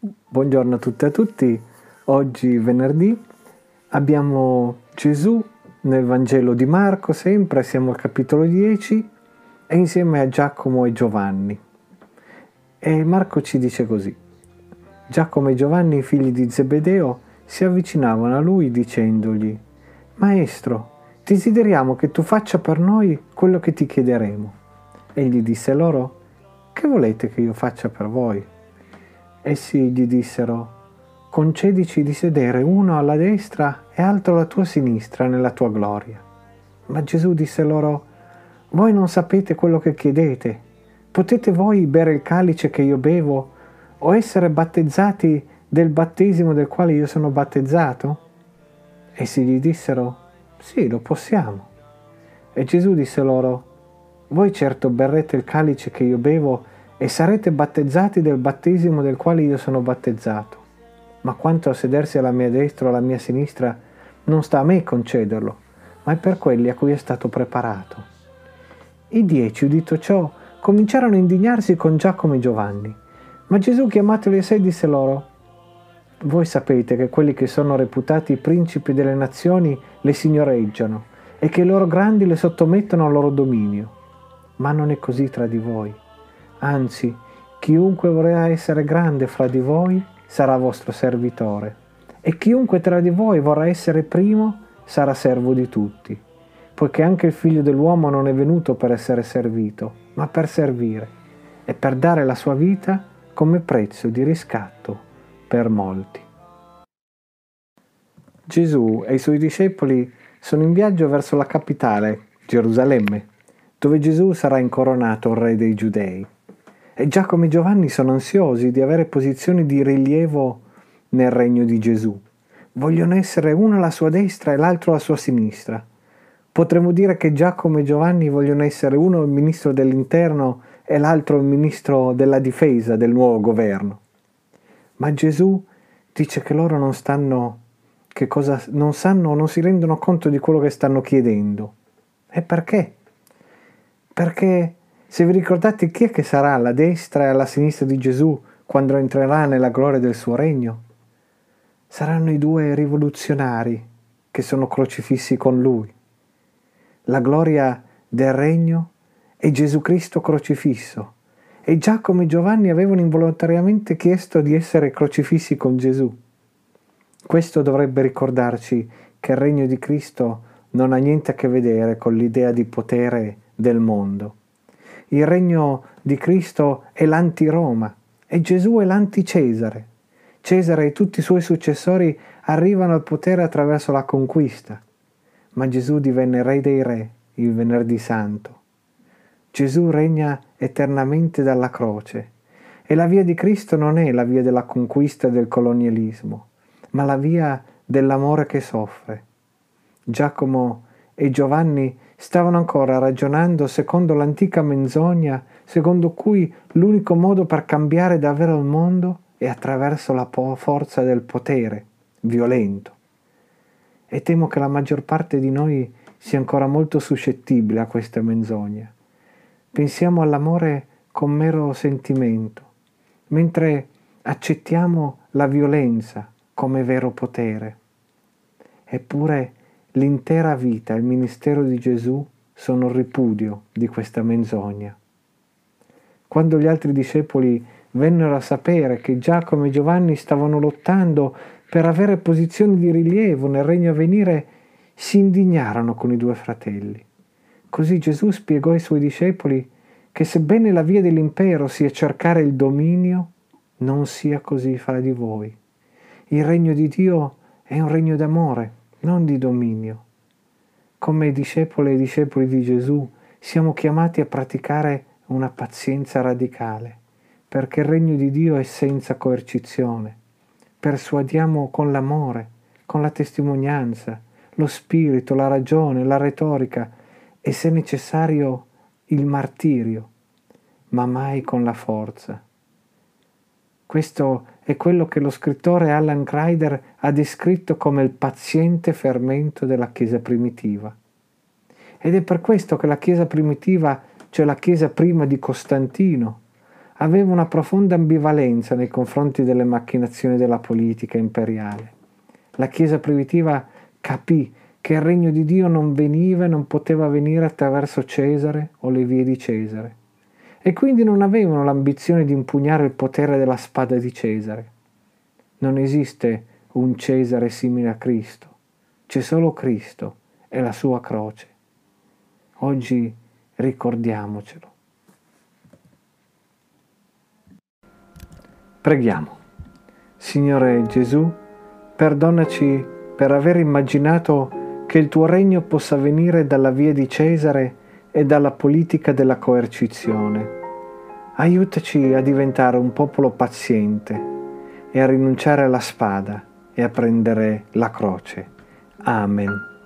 Buongiorno a tutte e a tutti. Oggi venerdì abbiamo Gesù nel Vangelo di Marco, sempre siamo al capitolo 10 e insieme a Giacomo e Giovanni. E Marco ci dice così. Giacomo e Giovanni, figli di Zebedeo, si avvicinavano a lui dicendogli, Maestro, desideriamo che tu faccia per noi quello che ti chiederemo. Egli disse loro, Che volete che io faccia per voi? Essi gli dissero, concedici di sedere uno alla destra e altro alla tua sinistra nella tua gloria. Ma Gesù disse loro, voi non sapete quello che chiedete. Potete voi bere il calice che io bevo o essere battezzati del battesimo del quale io sono battezzato? Essi gli dissero, sì, lo possiamo. E Gesù disse loro, voi certo berrete il calice che io bevo e sarete battezzati del battesimo del quale io sono battezzato. Ma quanto a sedersi alla mia destra o alla mia sinistra, non sta a me concederlo, ma è per quelli a cui è stato preparato. I dieci, udito ciò, cominciarono a indignarsi con Giacomo e Giovanni. Ma Gesù, chiamatoli a sé, disse loro, Voi sapete che quelli che sono reputati principi delle nazioni le signoreggiano e che i loro grandi le sottomettono al loro dominio. Ma non è così tra di voi Anzi, chiunque vorrà essere grande fra di voi sarà vostro servitore, e chiunque tra di voi vorrà essere primo sarà servo di tutti, poiché anche il figlio dell'uomo non è venuto per essere servito, ma per servire, e per dare la sua vita come prezzo di riscatto per molti. Gesù e i suoi discepoli sono in viaggio verso la capitale, Gerusalemme, dove Gesù sarà incoronato re dei giudei. E Giacomo e Giovanni sono ansiosi di avere posizioni di rilievo nel regno di Gesù. Vogliono essere uno alla sua destra e l'altro alla sua sinistra. Potremmo dire che Giacomo e Giovanni vogliono essere uno il ministro dell'interno e l'altro il ministro della difesa del nuovo governo. Ma Gesù dice che loro non stanno, che cosa, non sanno, non si rendono conto di quello che stanno chiedendo. E perché? Perché se vi ricordate chi è che sarà alla destra e alla sinistra di Gesù quando entrerà nella gloria del suo regno? Saranno i due rivoluzionari che sono crocifissi con lui. La gloria del regno e Gesù Cristo crocifisso. E Giacomo e Giovanni avevano involontariamente chiesto di essere crocifissi con Gesù. Questo dovrebbe ricordarci che il regno di Cristo non ha niente a che vedere con l'idea di potere del mondo. Il regno di Cristo è l'anti-Roma e Gesù è l'anti-Cesare. Cesare e tutti i suoi successori arrivano al potere attraverso la conquista, ma Gesù divenne re dei re il venerdì santo. Gesù regna eternamente dalla croce e la via di Cristo non è la via della conquista e del colonialismo, ma la via dell'amore che soffre. Giacomo e Giovanni stavano ancora ragionando secondo l'antica menzogna, secondo cui l'unico modo per cambiare davvero il mondo è attraverso la po- forza del potere violento. E temo che la maggior parte di noi sia ancora molto suscettibile a questa menzogna. Pensiamo all'amore con mero sentimento, mentre accettiamo la violenza come vero potere. Eppure L'intera vita e il ministero di Gesù sono ripudio di questa menzogna. Quando gli altri discepoli vennero a sapere che Giacomo e Giovanni stavano lottando per avere posizioni di rilievo nel regno a venire, si indignarono con i due fratelli. Così Gesù spiegò ai suoi discepoli che sebbene la via dell'impero sia cercare il dominio, non sia così fra di voi. Il regno di Dio è un regno d'amore, non di dominio. Come discepoli e discepoli di Gesù siamo chiamati a praticare una pazienza radicale, perché il regno di Dio è senza coercizione. Persuadiamo con l'amore, con la testimonianza, lo spirito, la ragione, la retorica e se necessario il martirio, ma mai con la forza. Questo è quello che lo scrittore Alan Kreider ha descritto come il paziente fermento della Chiesa primitiva. Ed è per questo che la Chiesa primitiva, cioè la Chiesa prima di Costantino, aveva una profonda ambivalenza nei confronti delle macchinazioni della politica imperiale. La Chiesa primitiva capì che il regno di Dio non veniva e non poteva venire attraverso Cesare o le vie di Cesare. E quindi non avevano l'ambizione di impugnare il potere della spada di Cesare. Non esiste un Cesare simile a Cristo, c'è solo Cristo e la sua croce. Oggi ricordiamocelo. Preghiamo. Signore Gesù, perdonaci per aver immaginato che il tuo regno possa venire dalla via di Cesare e dalla politica della coercizione. Aiutaci a diventare un popolo paziente e a rinunciare alla spada e a prendere la croce. Amen.